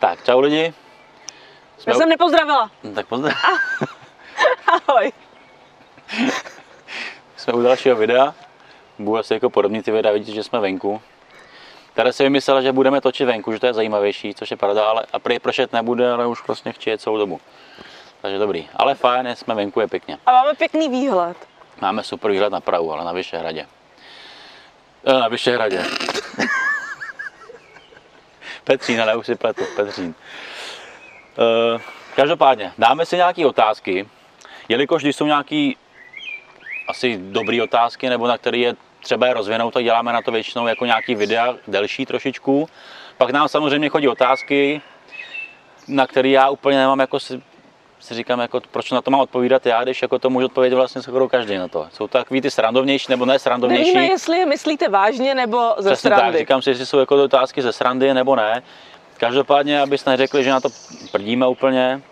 Tak, čau lidi. Já jsem nepozdravila. No, tak pozdrav. Ahoj. jsme u dalšího videa. Budu asi jako podobný ty videa, vidíte, že jsme venku. Tady si vymyslela, že budeme točit venku, že to je zajímavější, což je pravda, ale a prý pršet nebude, ale už vlastně chci jet celou dobu. Takže dobrý. Ale fajn, jsme venku, je pěkně. A máme pěkný výhled. Máme super výhled na Prahu, ale na Vyšehradě. Eh, Na Vyšehradě. Petřín, ale už si pletu, Petřín. Eh, Každopádně, dáme si nějaké otázky, jelikož když jsou nějaké asi dobré otázky, nebo na které je třeba je rozvinout, tak děláme na to většinou jako nějaký videa, delší trošičku. Pak nám samozřejmě chodí otázky, na které já úplně nemám jako si, říkám, jako, proč na to mám odpovídat já, když jako to může odpovědět vlastně skoro každý na to. Jsou to takový ty srandovnější nebo ne srandovnější. Nevíme, jestli je myslíte vážně nebo ze Přesně tak, srandy. říkám si, jestli jsou jako otázky ze srandy nebo ne. Každopádně, abyste neřekli, že na to prdíme úplně,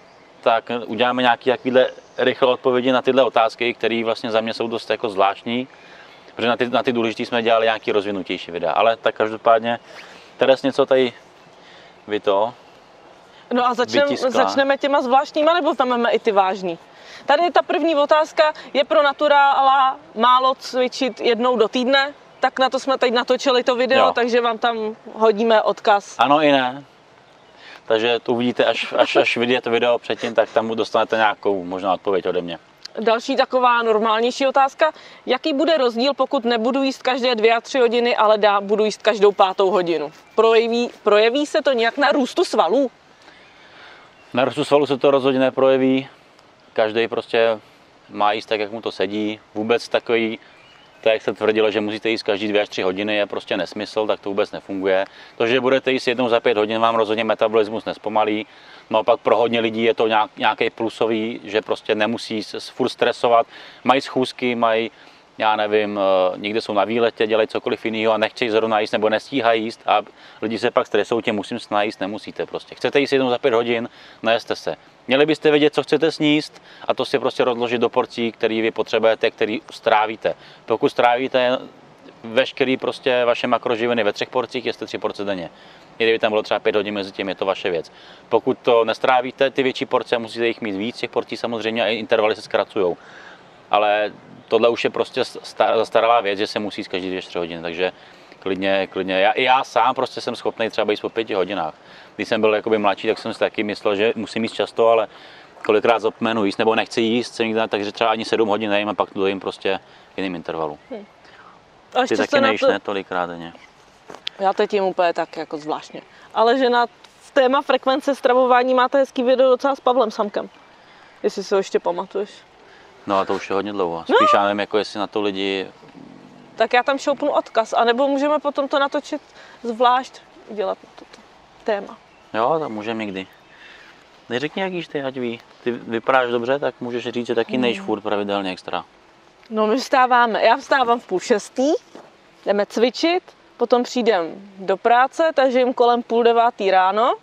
tak uděláme nějaké takovéhle rychlé odpovědi na tyhle otázky, které vlastně za mě jsou dost jako zvláštní, protože na ty, na ty důležité jsme dělali nějaký rozvinutější videa. Ale tak každopádně, teraz něco tady vy to, No a začnem, začneme těma zvláštníma, nebo vezmeme i ty vážný? Tady ta první otázka je pro naturála málo cvičit jednou do týdne, tak na to jsme teď natočili to video, Jo. takže vám tam hodíme odkaz. ano i ne. Takže to uvidíte, až, až, až vidíte video předtím, tak tam dostanete nějakou možná odpověď ode mě. Další taková normálnější otázka. Jaký bude rozdíl, pokud nebudu jíst každé dvě a tři hodiny, ale dá, budu jíst každou pátou hodinu? Projeví, projeví se to nějak na růstu svalů? Na růstu svalu se to rozhodně neprojeví. Každý prostě má jíst tak, jak mu to sedí. Vůbec takový, to jak se tvrdilo, že musíte jíst každý dvě až tři hodiny, je prostě nesmysl, tak to vůbec nefunguje. To, že budete jíst jednou za pět hodin, vám rozhodně metabolismus nespomalí. Naopak pro hodně lidí je to nějak, nějaký plusový, že prostě nemusí se furt stresovat. Mají schůzky, mají já nevím, eh, někde jsou na výletě, dělají cokoliv jiného a nechtějí zrovna jíst nebo nestíhají jíst a lidi se pak stresují, tě musím se najíst, nemusíte prostě. Chcete jíst jednou za pět hodin, najeste se. Měli byste vědět, co chcete sníst a to si prostě rozložit do porcí, který vy potřebujete, který strávíte. Pokud strávíte veškerý prostě vaše makroživiny ve třech porcích, jeste tři porce denně. I kdyby tam bylo třeba pět hodin mezi tím, je to vaše věc. Pokud to nestrávíte, ty větší porce, musíte jich mít víc, těch porcí samozřejmě a intervaly se zkracují ale tohle už je prostě sta- zastaralá věc, že se musí z každý dvě, tři hodiny, takže klidně, klidně. Já, i já sám prostě jsem schopný třeba být po pěti hodinách. Když jsem byl jakoby mladší, tak jsem si taky myslel, že musím jíst často, ale kolikrát zapomenu jíst, nebo nechci jíst, jsem nikdy, takže třeba ani sedm hodin nejím a pak to jím prostě v jiném intervalu. A Ty ještě taky se na nejíš, to, ne, tolikrát denně. Já teď jim úplně tak jako zvláštně. Ale že na téma frekvence stravování máte hezký video docela s Pavlem Samkem. Jestli si ho ještě pamatuješ. No a to už je hodně dlouho. No. Spíš já nevím, jako jestli na to lidi, Tak já tam šoupnu odkaz. A nebo můžeme potom to natočit zvlášť, udělat na toto téma. jo, tak můžeme někdy. Neřekni, jak jíš ty, ať ví. Ty vypadáš dobře, tak můžeš říct, že taky nejíš furt pravidelně extra. No my vstáváme, já vstávám v půl šestý, jdeme cvičit, potom přijdem do práce, takže jim kolem půl devátý ráno,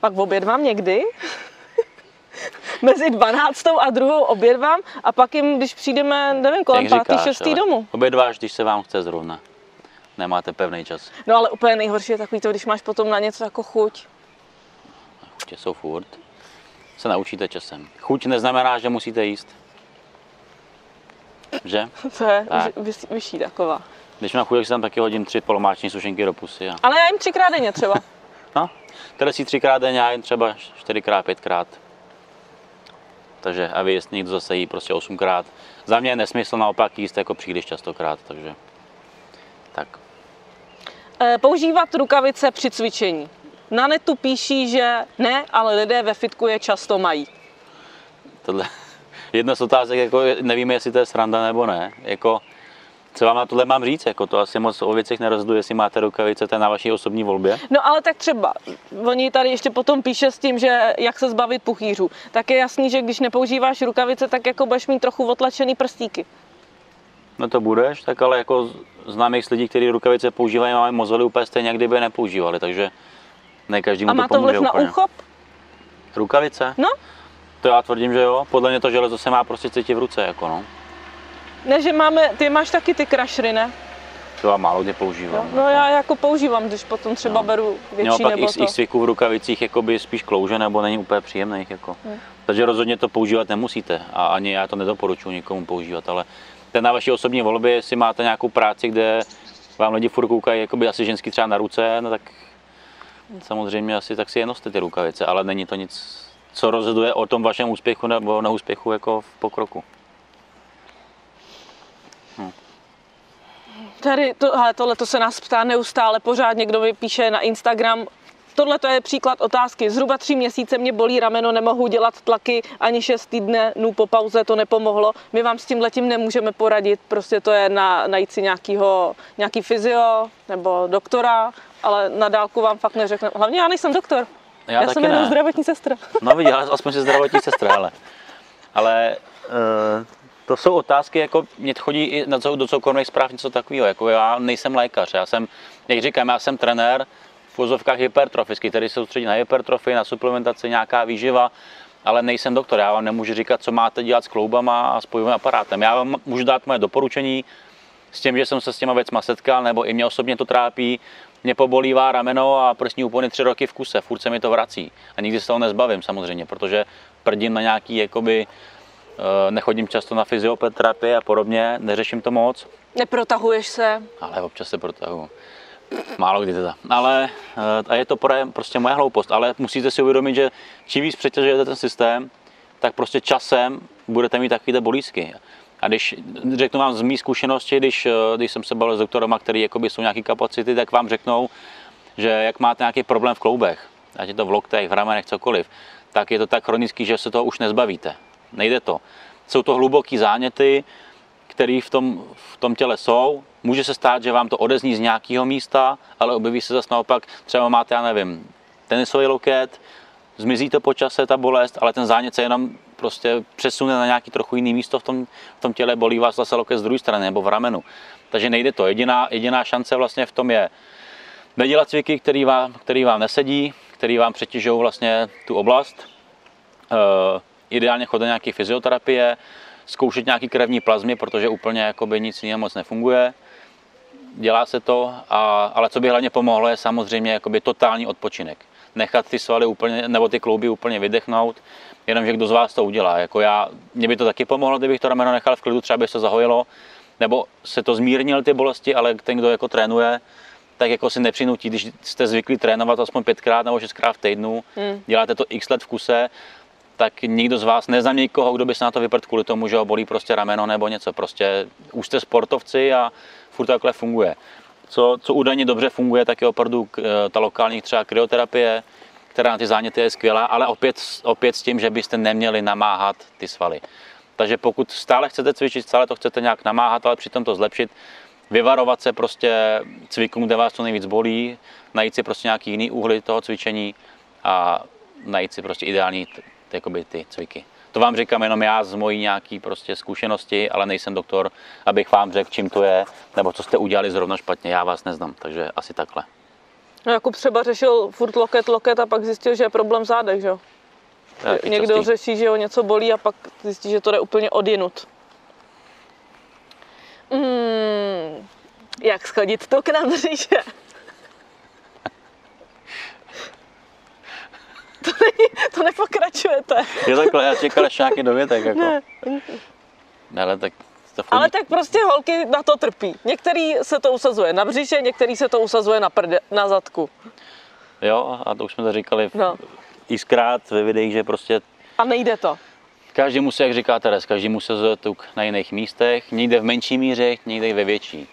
pak obědvám někdy, mezi 12. a druhou obědvám a pak jim, když přijdeme, nevím, kolem Jak pátý, šestý ale domů. Obědváš, když se vám chce zrovna. Nemáte pevný čas. No ale úplně nejhorší je takový to, když máš potom na něco jako chuť. Chutě jsou furt. Se naučíte časem. Chuť neznamená, že musíte jíst. Že? To je Tak. vy, vy, vyšší taková. Když mám chuť, tak si tam taky hodím tři polomáční sušenky do pusy. A... Ale já jim třikrát denně třeba. No, které si třikrát denně, já jen třeba čtyřikrát, pětkrát. Takže a vy někdo zase jí prostě osmkrát. Za mě je nesmysl naopak jíst jako příliš častokrát, takže tak. Eh, Používat rukavice při cvičení. Na netu píší, že ne, ale lidé ve fitku je často mají. Tohle jedna z otázek, jako nevíme, jestli to je sranda nebo ne. Jako, co vám na tohle mám říct? Jako to asi moc o věcech nerozhodu, jestli máte rukavice, to je na vaší osobní volbě. No ale tak třeba, oni tady ještě potom píše s tím, že jak se zbavit puchýřů. Tak je jasný, že když nepoužíváš rukavice, tak jako budeš mít trochu otlačený prstíky. No to budeš, tak ale jako z- znám jich z lidí, kteří rukavice používají, máme mozoli úplně stejně, kdyby je nepoužívali, takže ne každému A má to pomůže vliv na úplně. úchop? Rukavice? No, To já tvrdím, že jo. Podle mě to železo se má prostě cítit v ruce, jako no. Ne, že máme, ty máš taky ty krašry, ne? To já málo kdy používám. No já jako používám, když potom třeba No. beru větší pak nebo i, to. i cviků v rukavicích jakoby spíš klouže nebo není úplně příjemných. Jako. Hmm. Takže rozhodně to používat nemusíte a ani já to nedoporučuji nikomu používat, ale je na vaší osobní volbě, jestli máte nějakou práci, kde vám lidi furt koukají, jakoby asi ženský třeba na ruce, no tak samozřejmě asi tak si je noste ty rukavice, ale není to nic, co rozhoduje o tom vašem úspěchu nebo neúspěchu jako v pokroku. Tady, to, hele, tohle to se nás ptá neustále, pořád někdo mi píše na Instagram, Tohle to je příklad otázky. Zhruba tři měsíce mě bolí rameno, nemohu dělat tlaky, ani šest týdnů po pauze to nepomohlo. My vám s tím letím nemůžeme poradit, prostě to je na, najít si nějakýho, nějaký fyzio nebo doktora, ale na dálku vám fakt neřekne. Hlavně já nejsem doktor. Já, Já, jsem jenom ne. zdravotní sestra. No vidíš, ale aspoň si zdravotní sestra, ale. Ale uh, to jsou otázky, jako mě chodí i na co, do soukromých zpráv něco takového. Jako já nejsem lékař, já jsem, jak říkám, já jsem trenér v vozovkách hypertrofický, který se soustředí na hypertrofii, na suplementaci, nějaká výživa, ale nejsem doktor. Já vám nemůžu říkat, co máte dělat s kloubama a spojovým aparátem. Já vám můžu dát moje doporučení s tím, že jsem se s těma věcma setkal, nebo i mě osobně to trápí, mě pobolívá rameno a prsní úpony tři roky v kuse, furt se mi to vrací. A nikdy se toho nezbavím samozřejmě, protože prdím na nějaký, jakoby, eh, nechodím často na fyzioterapii a podobně, neřeším to moc, Neprotahuješ se. ale občas se protahu. Málo kdy teda. Ale, eh, a je to pro- prostě moje hloupost, ale musíte si uvědomit, že čím víc přetěžujete ten systém, tak prostě časem budete mít takovýhle bolízky. A když řeknu vám z mý zkušenosti, když, eh, když jsem se bavil s doktorama, který jakoby jsou nějaké kapacity, tak vám řeknou, že jak máte nějaký problém v kloubech, ať je to v loktech, v ramenech, cokoliv, tak je to tak chronický, že se toho už nezbavíte. Nejde to. Jsou to hluboké záněty, které v tom, v tom těle jsou. Může se stát, že vám to odezní z nějakého místa, ale objeví se zase naopak, třeba máte, já nevím, tenisový loket, zmizí to po čase, ta bolest, ale ten zánět se jenom prostě přesune na nějaký trochu jiný místo v tom, v tom těle, bolí vás zase loket z druhé strany nebo v ramenu. Takže nejde to. Jediná, jediná šance vlastně v tom je nedělat cviky, který vám, který vám nesedí, který vám přetěžují vlastně tu oblast. Ideálně chodit nějaké fyzioterapie, zkoušet nějaký krevní plazmy, protože úplně jakoby nic jiného moc nefunguje. Dělá se to, a, ale co by hlavně pomohlo, je samozřejmě jakoby totální odpočinek. Nechat ty svaly úplně, nebo ty klouby úplně vydechnout, jenomže kdo z vás to udělá. Jako já, mě by to taky pomohlo, kdybych to rameno nechal v klidu, třeba by se zahojilo, nebo se to zmírnil ty bolesti, ale ten, kdo jako trénuje, tak jako si nepřinutí, když jste zvyklí trénovat aspoň pětkrát nebo šestkrát v týdnu, Hmm. děláte to x let v kuse, tak nikdo z vás neznám někoho, kdo by se na to vyprt kvůli tomu, že ho bolí prostě rameno nebo něco. Prostě už jste sportovci a furt to takhle funguje. Co, co údajně dobře funguje, tak je opravdu eh, ta lokální třeba kryoterapie, která na ty záněty je skvělá, ale opět, opět s tím, že byste neměli namáhat ty svaly. Takže pokud stále chcete cvičit, stále to chcete nějak namáhat, ale přitom to zlepšit, vyvarovat se prostě cvikům, kde vás to nejvíc bolí, najít si prostě nějaký jiný úhly toho cvičení a najít si prostě ideální t- t- jakoby ty cviky. To vám říkám jenom já z mojí nějaký prostě zkušenosti, ale nejsem doktor, abych vám řekl, čím to je, nebo co jste udělali zrovna špatně. Já vás neznám, takže asi takhle. No, Jakub třeba řešil furt loket, loket a pak zjistil, že je problém zádech, že jo? To Někdo častý. řeší, že ho něco bolí a pak zjistí, že to jde úplně odjinut. Mm, jak schodit tuk na břiše? To, není, to nepokračujete. Je takhle, já čekal ještě nějaký dovětek. Jako. Ne. Ne, ale tak to chodí. Ale tak prostě holky na to trpí. Některý se to usazuje na břiše, některý se to usazuje na, prde, na zadku. Jo, a to už jsme to říkali No. xkrát ve videích, že prostě A nejde to. každý musí, jak říká Teres, každý musí zvat tuk na jiných místech, někde v menší míře, někde ve větší.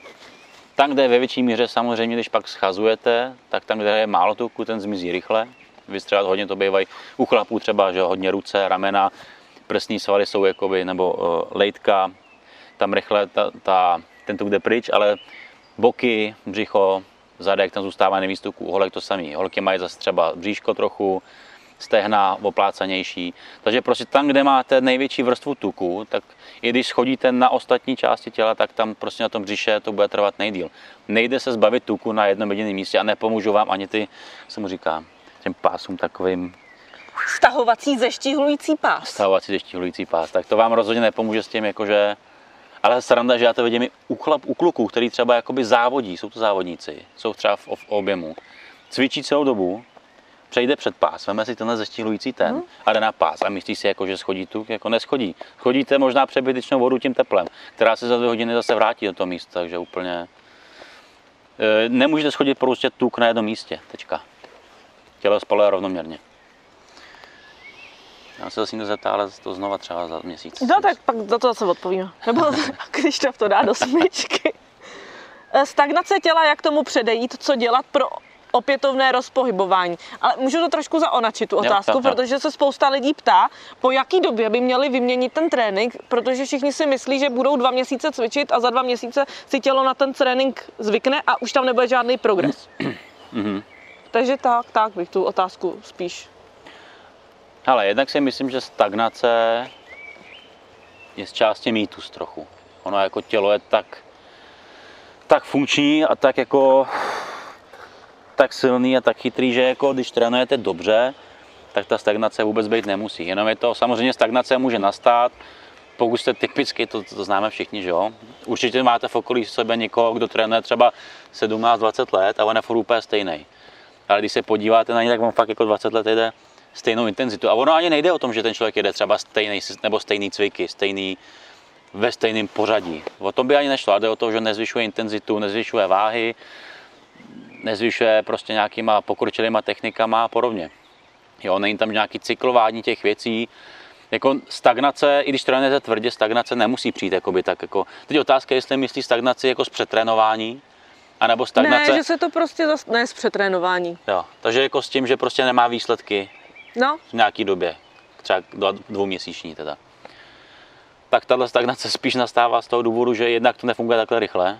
Tam, kde je ve větší míře, samozřejmě, když pak schazujete, tak tam, kde je málo tuku, ten zmizí rychle. Vystřelat hodně to bývají u chlapů třeba, že hodně ruce, ramena, prsní svaly jsou jakoby, nebo uh, lejtka, tam rychle ta, ta, ten tuk jde pryč, ale boky, břicho, zadek, tam zůstává nejvíc tuku, u holek to samý. Holky mají zase třeba bříško trochu, stehna oplácanější. Takže prostě tam, kde máte největší vrstvu tuku, tak i když schodíte na ostatní části těla, tak tam prostě na tom břiše to bude trvat nejdíl. Nejde se zbavit tuku na jednom jediném místě a nepomůžu vám ani ty, se mu říká, těm pásům takovým Stahovací zeštíhlující pás. stavovací zeštíhlující pás. Tak to vám rozhodně nepomůže s tím, jakože Ale sranda, že já to vidím i u, chlap, u kluků, který třeba jakoby závodí, jsou to závodníci, jsou třeba v, v objemu, cvičí celou dobu, přejde před pás, veme si tenhle zeštíhlující ten Mhm. a jde na pás a myslí si, jako, že schodí tu, jako neschodí. Schodíte možná přebytečnou vodu tím teplem, která se za dvě hodiny zase vrátí do toho místa, takže úplně e, nemůžete schodit prostě tuk na jednom místě, tečka. Tělo spaluje rovnoměrně. Já se zase ale to znova třeba za měsíc. No tak pak za to zase odpovíme. Nebo když to dá do smyčky. Eh, Stagnace těla, jak tomu předejít, co dělat pro opětovné rozpohybování. Ale můžu to trošku zaonačit tu Jo, otázku, jo, jo. protože se spousta lidí ptá, po jaký době by měli vyměnit ten trénink, protože všichni si myslí, že budou dva měsíce cvičit a za dva měsíce si tělo na ten trénink zvykne a už tam nebude žádný progres. Mhm. Takže tak, tak bych tu otázku spíš. Ale jednak si myslím, že stagnace je z části mýtus trochu. Ono jako tělo je tak, tak funkční a tak jako tak silný a tak chytrý, že jako když trénujete dobře, tak ta stagnace vůbec být nemusí. Jenom je to, samozřejmě stagnace může nastat, pokud jste typicky, to, to známe všichni, že jo? Určitě máte v okolí sebe někoho, kdo trénuje třeba 17-20 let a on je furt úplně stejný. Ale když se podíváte na něj, tak on fakt jako 20 let jede stejnou intenzitu. A ono ani nejde o tom, že ten člověk jede třeba stejný, nebo stejný cviky, stejný, ve stejném pořadí. O tom by ani nešlo, ale jde o to, že nezvyšuje intenzitu, nezvyšuje váhy, nezvyšuje prostě nějakýma pokročilýma technikama a podobně. Jo, není tam nějaký cyklování těch věcí. Jako stagnace, i když trénujete tvrdě, stagnace nemusí přijít jakoby tak jako... Teď otázka je, jestli myslí stagnaci jako z přetrénování, anebo stagnace... Ne, že se to prostě zas... ne z přetrénování. Jo, takže jako s tím, že prostě nemá výsledky No, v nějaký době, třeba dva- dvouměsíční teda. Tak tahle stagnace spíš nastává z toho důvodu, že jednak to nefunguje takhle rychle.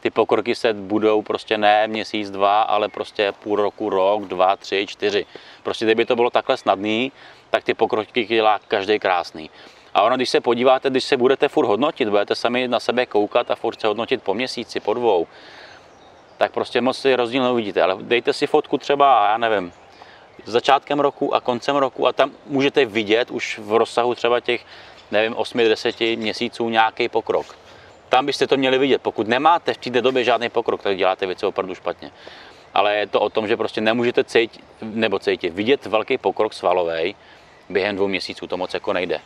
Ty pokroky se budou prostě ne měsíc, dva, ale prostě půl roku, rok, dva, tři, čtyři. Prostě kdyby to bylo takhle snadný, tak ty pokroky dělá každý krásný. A ono, když se podíváte, když se budete furt hodnotit, budete sami na sebe koukat a furt se hodnotit po měsíci, po dvou, tak prostě moc si rozdíl neuvidíte. Ale dejte si fotku třeba, já nevím, začátkem roku a koncem roku a tam můžete vidět už v rozsahu třeba těch, nevím, 8-10 měsíců nějaký pokrok. Tam byste to měli vidět. Pokud nemáte v té době žádný pokrok, tak děláte věci opravdu špatně. Ale je to o tom, že prostě nemůžete cítit, nebo cítit, vidět velký pokrok svalový během dvou měsíců, to moc jako nejde.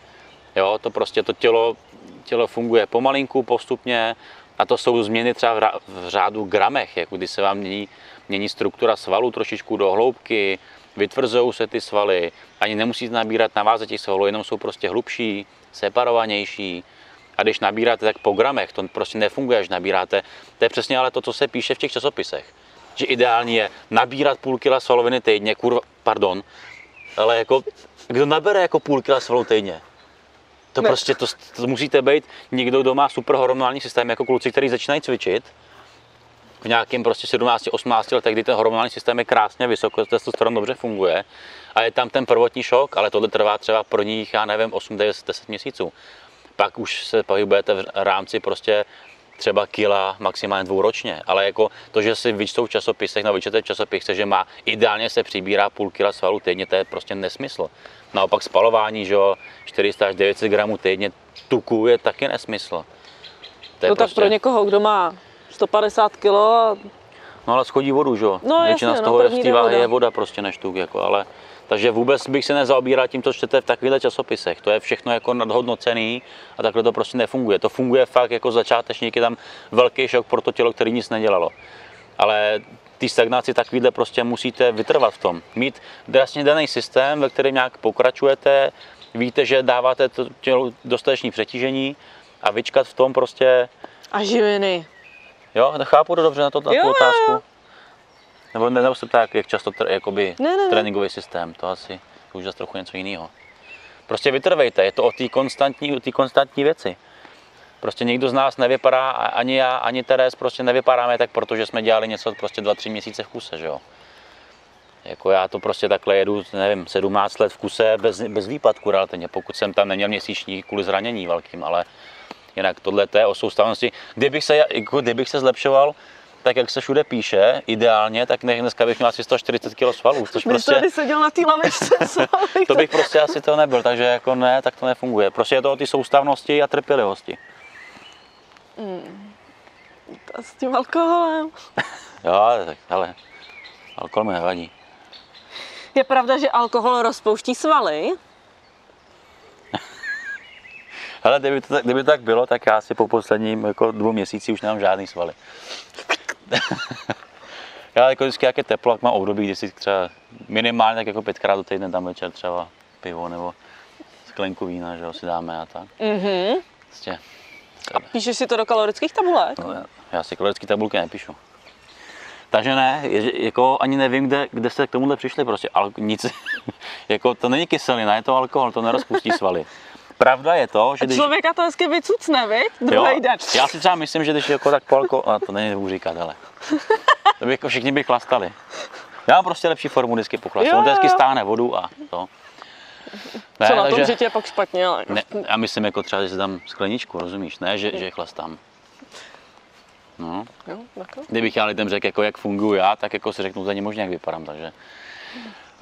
Jo, to prostě to tělo, tělo funguje pomalinku, postupně a to jsou změny třeba v řádu gramech, jako když se vám mění, mění struktura svalů trošičku do hloubky, vytvrzují se ty svaly, ani nemusíte nabírat na váze těch svalů, jenom jsou prostě hlubší, separovanější. A když nabíráte, tak po gramech, to prostě nefunguje, až nabíráte. To je přesně ale to, co se píše v těch časopisech. Že ideální je nabírat půl kila svaloviny týdně, kurva, pardon, ale jako, kdo nabere jako půl kila svalů týdně? To Ne. prostě, to, to musíte být někdo, kdo má super hormonální systém, jako kluci, kteří začínají cvičit, v nějakém prostě 17-18 letech, kdy ten hormonální systém je krásně vysoko, testosteron dobře funguje a je tam ten prvotní šok, ale tohle trvá třeba pro nich, já nevím, 8, 9, 10 měsíců. Pak už se pohybujete v rámci prostě třeba kila maximálně dvou ročně, ale jako to, že si vyčtou v časopisech, no vyčtete v časopise, že má ideálně se přibírá půl kila svalů týdně, to je prostě nesmysl. Naopak spalování, že jo, 400 až 900 gramů týdně tuku je taky nesmysl. To je no tak pro někoho, kdo má 150 kg, No ale schodí vodu, že jo? No, Většina jasně, z no, toho je první v té jde váhy voda. je voda prostě než tuk, jako, ale takže vůbec bych se nezaobíral tím, co čtete v takovýchhle časopisech. To je všechno jako nadhodnocený a takhle to prostě nefunguje. To funguje fakt jako začátečník, je tam velký šok pro to tělo, který nic nedělalo. Ale ty stagnaci takovýhle prostě musíte vytrvat v tom. Mít jasně daný systém, ve kterém nějak pokračujete, víte, že dáváte to tělu dostatečné přetížení a vyčkat v tom prostě a živiny. Jo, to chápu to dobře na, to, na Jo, tu otázku. jo. Nebo ne- nebo se tak, jak často tr- jakoby Ne, ne, ne. tréninkový systém, to asi to už zase trochu něco jiného. Prostě vytrvejte, je to o té konstantní, o té konstantní věci. Prostě nikdo z nás nevypadá, ani já, ani Teres, prostě nevypadáme tak, protože jsme dělali něco prostě dva, tři měsíce v kuse, že jo. Jako já to prostě takhle jedu, nevím, 17 let v kuse bez, bez výpadku relativně, pokud jsem tam neměl měsíční kvůli zranění velkým, ale jinak tohle to je o soustavnosti. Kdybych se, jako kdybych se zlepšoval, tak jak se všude píše, ideálně, tak ne- dneska bych měl asi 140 kg svalů, což Prostě... tady seděl na té lavečce. to bych prostě asi to nebyl, takže jako ne, tak to nefunguje. Prostě je to o té soustavnosti a trpělivosti. A s tím alkoholem. Jo, tak ale alkohol mi nevadí. Je pravda, že alkohol rozpouští svaly? Ale kdyby to, tak- kdyby to tak bylo, tak já si po posledním jako dvou měsíci už nemám žádný svaly. já jako vždycky, jak je teplo, jak mám období, kdy si třeba minimálně tak jako pětkrát do týdne tam večer třeba pivo nebo sklenku vína, že jo, si dáme a tak. Mhm. Prostě, Píšeš si to do kalorických tabulek? no, já- já si kalorické tabulky nepíšu. Takže ne, je, jako ani nevím, kde, kde jste k tomuhle přišli, prostě al, nic, jako to není kyselina, je to alkohol, to nerozpustí svaly. Pravda je to, že když... Člověka to hezky vycucne, viď? Druhý den. Já si třeba myslím, že když jako tak po alko... A to není nebudu říkat, ale. To by jako všichni by chlastali. Já mám prostě lepší formu vždycky po chlastu. On to jo. stáhne vodu a to. Ne, Co na tom, takže, že tě je pak špatně, ale... ne, já myslím jako třeba, že si dám skleničku, rozumíš? Ne, že, že chlastám. No, Jo, tak jo. kdybych já lidem řekl, jako jak funguji já, tak jako si řeknu, to není možné, jak vypadám, takže.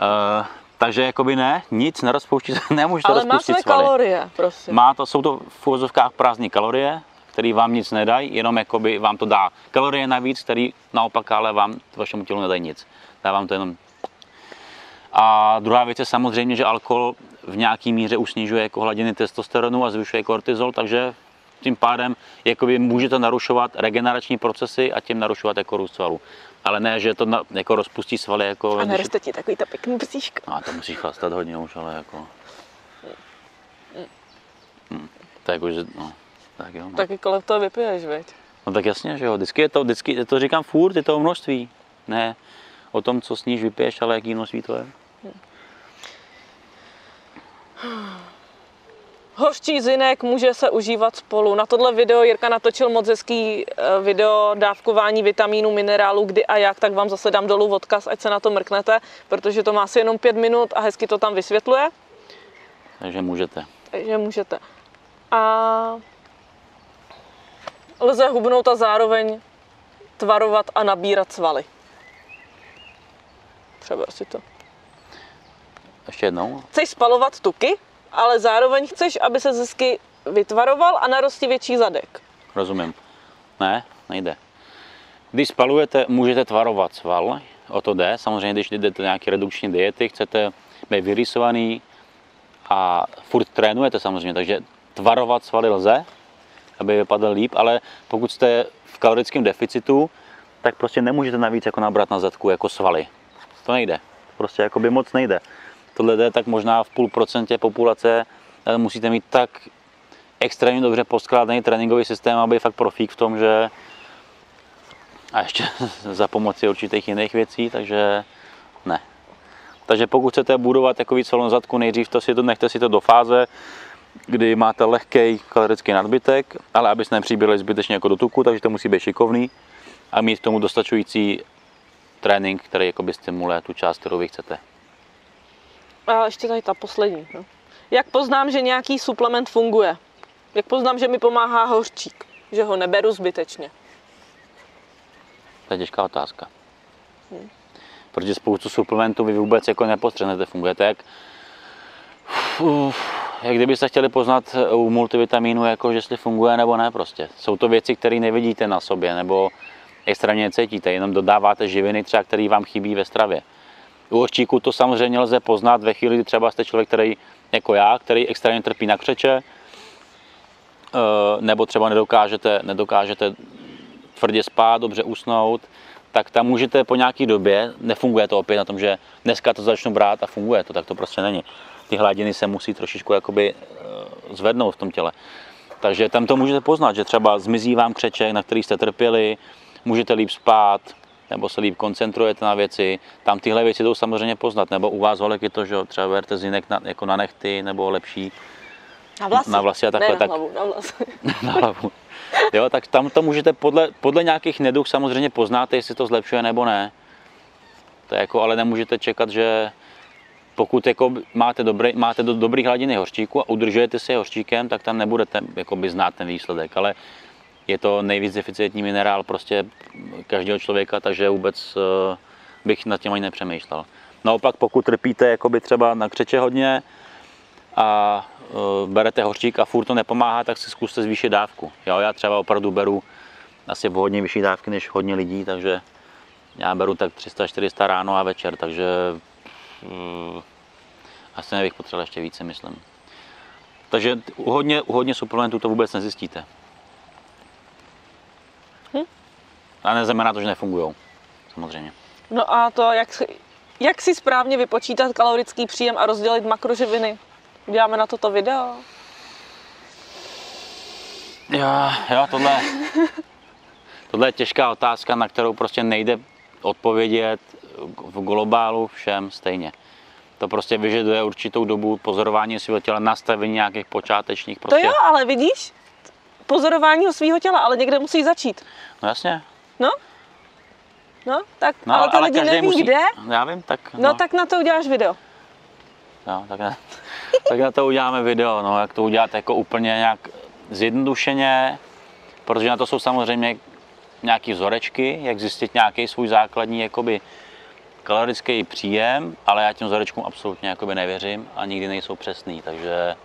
Uh, takže jakoby ne, nic nerozpouští, nemůže to Ale má rozpustit své kalorie, prosím. Má to, jsou to v uvozovkách prázdné kalorie, které vám nic nedají, jenom jakoby vám to dá kalorie navíc, které naopak ale vám vašemu tělu nedají nic. Dá vám to jenom. A druhá věc je samozřejmě, že alkohol v nějaký míře už snižuje jako hladiny testosteronu a zvyšuje kortizol, takže tím pádem jakoby může to narušovat regenerační procesy a tím narušovat jako růst svalů. Ale ne, že to na, jako rozpustí svaly jako... A neroste ti takový ta pěkný bříško. No, a to musíš chlastat hodně už, ale jako... Hm, to je jako, že, no, tak jo. No. Taky kolem toho vypiješ, viď? no tak jasně, že jo, vždycky je to, vždycky to říkám furt, je to o množství. Ne o tom, co sníš, vypiješ, ale jaký množství to je. Hořčí zinek může se užívat spolu. Na tohle video Jirka natočil moc hezký eh, video dávkování vitamínů, minerálů, kdy a jak, tak vám zase dám dolů odkaz, ať se na to mrknete, protože to má asi jenom pět minut a hezky to tam vysvětluje, Takže můžete. takže můžete. A lze hubnout a zároveň tvarovat a nabírat svaly. Přeber si to. Ještě jednou. Chceš spalovat tuky, ale zároveň chceš, aby se hezky vytvaroval a narosti větší zadek. Rozumím. Ne, nejde. Když spalujete, můžete tvarovat sval, o to jde. Samozřejmě, když jdete nějaké redukční diety, chcete být vyrysovaný a furt trénujete samozřejmě, takže tvarovat svaly lze, aby vypadal líp, ale pokud jste v kalorickém deficitu, tak prostě nemůžete navíc jako nabrat na zadku jako svaly. To nejde. Prostě jako by moc nejde. Tohle jde tak možná v půl procentě populace, ale musíte mít tak extrémně dobře poskládaný tréninkový systém, aby fakt profík v tom, že a ještě za pomoci určitých jiných věcí, takže ne. Takže pokud chcete budovat takový svalnou zadku, nejdřív to si to, nechte si to do fáze, kdy máte lehký kalorický nadbytek, ale abyste nepřiběli zbytečně jako do tuku, takže to musí být šikovný a mít k tomu dostačující trénink, který jakoby stimuluje tu část, kterou vy chcete. A ještě tady ta poslední. No. Jak poznám, že nějaký suplement funguje? Jak poznám, že mi pomáhá hořčík? Že ho neberu zbytečně. To je těžká otázka. Protože spoustu suplementů vy vůbec jako nepostřehnete, fungujete jak, Uf, jak kdybyste chtěli poznat u multivitamínu, jako že jestli funguje nebo ne prostě. Jsou to věci, které nevidíte na sobě nebo extrémně necítíte, jenom dodáváte živiny třeba, které vám chybí ve stravě. U oščíku to samozřejmě lze poznat ve chvíli, kdy třeba jste člověk, který jako já, který extrémně trpí na křeče, eh, nebo třeba nedokážete, nedokážete tvrdě spát, dobře usnout, tak tam můžete po nějaké době, nefunguje to opět na tom, že dneska to začnu brát a funguje to, tak to prostě není. Ty hladiny se musí trošičku jakoby eh, zvednout v tom těle. Takže tam to můžete poznat, že třeba zmizí vám křeček, na který jste trpěli, můžete líp spát, nebo se líp koncentrujete na věci. Tam tyhle věci jdou samozřejmě poznat. Nebo u vás holek je to, že třeba berte zinek na, jako na nechty, nebo lepší Na vlasy. Na vlasy a takhle, ne na tak- hlavu, na vlasy. na hlavu. Jo, tak tam to můžete podle, podle nějakých neduch samozřejmě poznáte, jestli to zlepšuje nebo ne. To je jako, ale nemůžete čekat, že pokud jako máte, dobrý, máte do, dobrý hladiny hořčíku a udržujete si je hořčíkem, tak tam nebudete jakoby, znát ten výsledek. Ale je to nejvíc deficitní minerál prostě každého člověka, takže vůbec uh, bych nad tím ani nepřemýšlel. Naopak, pokud trpíte jakoby třeba na křeče hodně a uh, berete hořčík a furt to nepomáhá, tak si zkuste zvýšit dávku. Jo, já třeba opravdu beru asi o hodně vyšší dávky než hodně lidí, takže já beru tak 300-400 ráno a večer, takže uh, asi nebych potřeboval ještě více, myslím. Takže u hodně, u hodně suplementů to vůbec nezjistíte. A neznamená to, že nefungují, samozřejmě. No a to, jak, si- jak si správně vypočítat kalorický příjem a rozdělit makroživiny? Uděláme na toto video. Jo, jo, tohle, tohle je těžká otázka, na kterou prostě nejde odpovědět v globálu všem stejně. To prostě vyžaduje určitou dobu pozorování svého těla, nastavení nějakých počátečních To prostě. jo, ale vidíš, pozorování svého těla, ale někde musí začít. No jasně. No? No, tak, No, ale ty lidi každý neví musí, kde. Já vím, tak. No, tak na to uděláš video. Jo, tak, na, tak na to uděláme video, no, jak to udělat jako úplně nějak zjednodušeně, protože na to jsou samozřejmě nějaké vzorečky, jak zjistit nějaký svůj základní jakoby, kalorický příjem, ale já těm vzorečkům absolutně jakoby nevěřím a nikdy nejsou přesný, takže...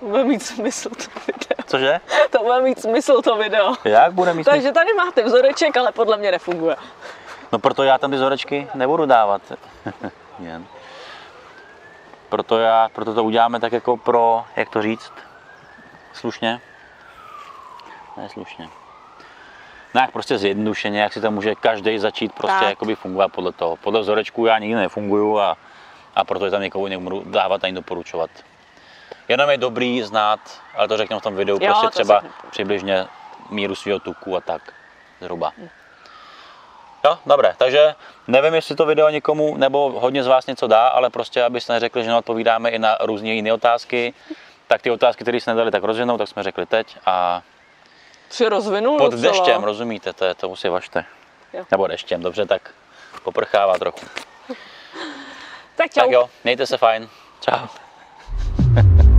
Bude mít smysl to video. Cože? To bude mít smysl to video. Jak bude mít smysl? Takže tady máte vzoreček, ale podle mě nefunguje. No proto já tam ty vzorečky nebudu dávat. Jen. Proto, já, proto to uděláme tak jako pro, jak to říct, slušně? Ne slušně. No jak prostě zjednodušeně, jak si to může každý začít prostě Tak. jakoby fungovat podle toho. Podle vzorečku já nikdy nefunguju a, a proto je tam někoho nebudu dávat ani doporučovat. Jenom je dobrý znát, ale to řeknu v tom videu, Jo, prostě to třeba řeknu. přibližně míru svého tuku a tak zhruba. Jo, dobré, takže nevím, jestli to video někomu nebo hodně z vás něco dá, ale prostě, abyste neřekli, že neodpovídáme i na různé jiné otázky, tak ty otázky, které jsme nedali tak rozvinou, tak jsme řekli teď a Při rozvinu pod docela. deštěm, rozumíte, to je, tomu si vašte. Jo. Nebo deštěm, dobře, tak poprchává trochu. Tak čau. Tak jo, mějte se fajn. Čau.